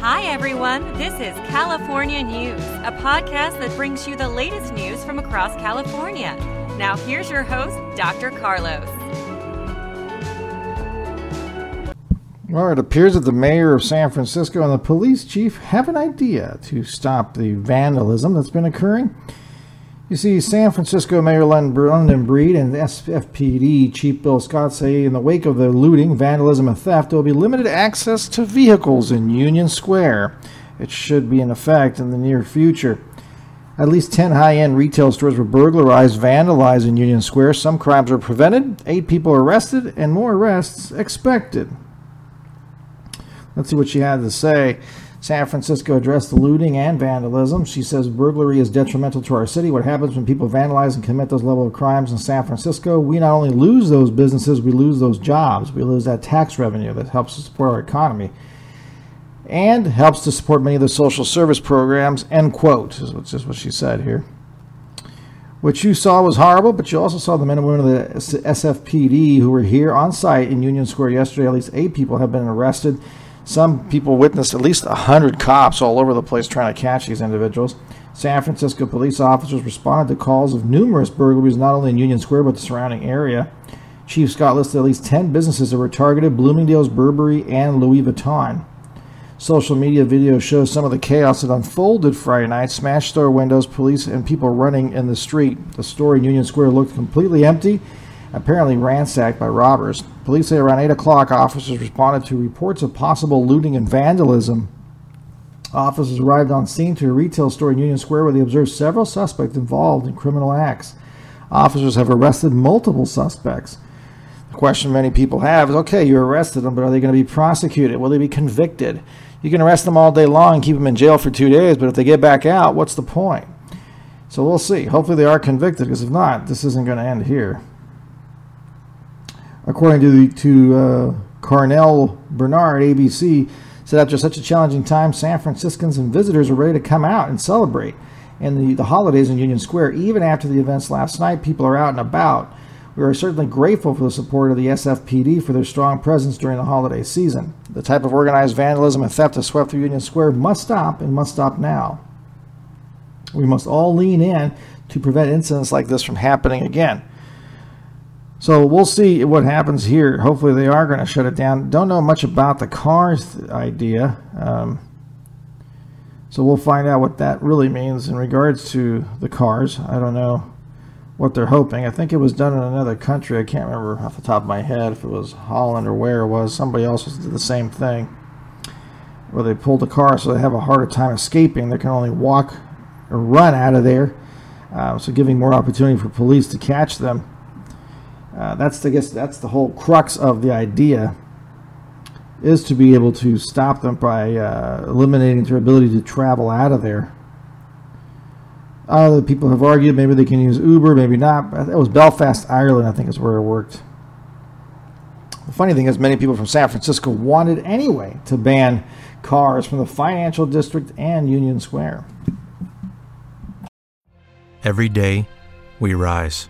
Hi, everyone. This is California News, a podcast that brings you the latest news from across California. Now, here's your host, Dr. Carlos. Well, it appears that the mayor of San Francisco and the police chief have an idea to stop the vandalism that's been occurring. You see, San Francisco Mayor London Breed and SFPD Chief Bill Scott say in the wake of the looting, vandalism, and theft, there will be limited access to vehicles in Union Square. It should be in effect in the near future. At least 10 high end retail stores were burglarized, vandalized in Union Square. Some crimes were prevented, eight people arrested, and more arrests expected. Let's see what she had to say. San Francisco addressed the looting and vandalism. She says burglary is detrimental to our city. What happens when people vandalize and commit those level of crimes in San Francisco? We not only lose those businesses, we lose those jobs. We lose that tax revenue that helps to support our economy and helps to support many of the social service programs. End quote. Is just what she said here. What you saw was horrible, but you also saw the men and women of the SFPD who were here on site in Union Square yesterday. At least eight people have been arrested. Some people witnessed at least 100 cops all over the place trying to catch these individuals. San Francisco police officers responded to calls of numerous burglaries not only in Union Square but the surrounding area. Chief Scott listed at least 10 businesses that were targeted Bloomingdale's, Burberry, and Louis Vuitton. Social media video shows some of the chaos that unfolded Friday night smashed store windows, police, and people running in the street. The store in Union Square looked completely empty apparently ransacked by robbers. Police say around 8 o'clock, officers responded to reports of possible looting and vandalism. Officers arrived on scene to a retail store in Union Square where they observed several suspects involved in criminal acts. Officers have arrested multiple suspects. The question many people have is okay, you arrested them, but are they going to be prosecuted? Will they be convicted? You can arrest them all day long and keep them in jail for two days, but if they get back out, what's the point? So we'll see. Hopefully they are convicted, because if not, this isn't going to end here. According to, the, to uh, Carnell Bernard, ABC, said after such a challenging time, San Franciscans and visitors are ready to come out and celebrate. And the, the holidays in Union Square, even after the events last night, people are out and about. We are certainly grateful for the support of the SFPD for their strong presence during the holiday season. The type of organized vandalism and theft that swept through Union Square must stop and must stop now. We must all lean in to prevent incidents like this from happening again. So we'll see what happens here. Hopefully, they are going to shut it down. Don't know much about the cars idea. Um, so we'll find out what that really means in regards to the cars. I don't know what they're hoping. I think it was done in another country. I can't remember off the top of my head if it was Holland or where it was. Somebody else did the same thing where they pulled the car so they have a harder time escaping. They can only walk or run out of there. Uh, so giving more opportunity for police to catch them. Uh, that's the guess that's the whole crux of the idea is to be able to stop them by uh, eliminating their ability to travel out of there. Other people have argued maybe they can use Uber, maybe not. It was Belfast, Ireland, I think is where it worked. The funny thing is, many people from San Francisco wanted anyway to ban cars from the financial district and Union Square. Every day, we rise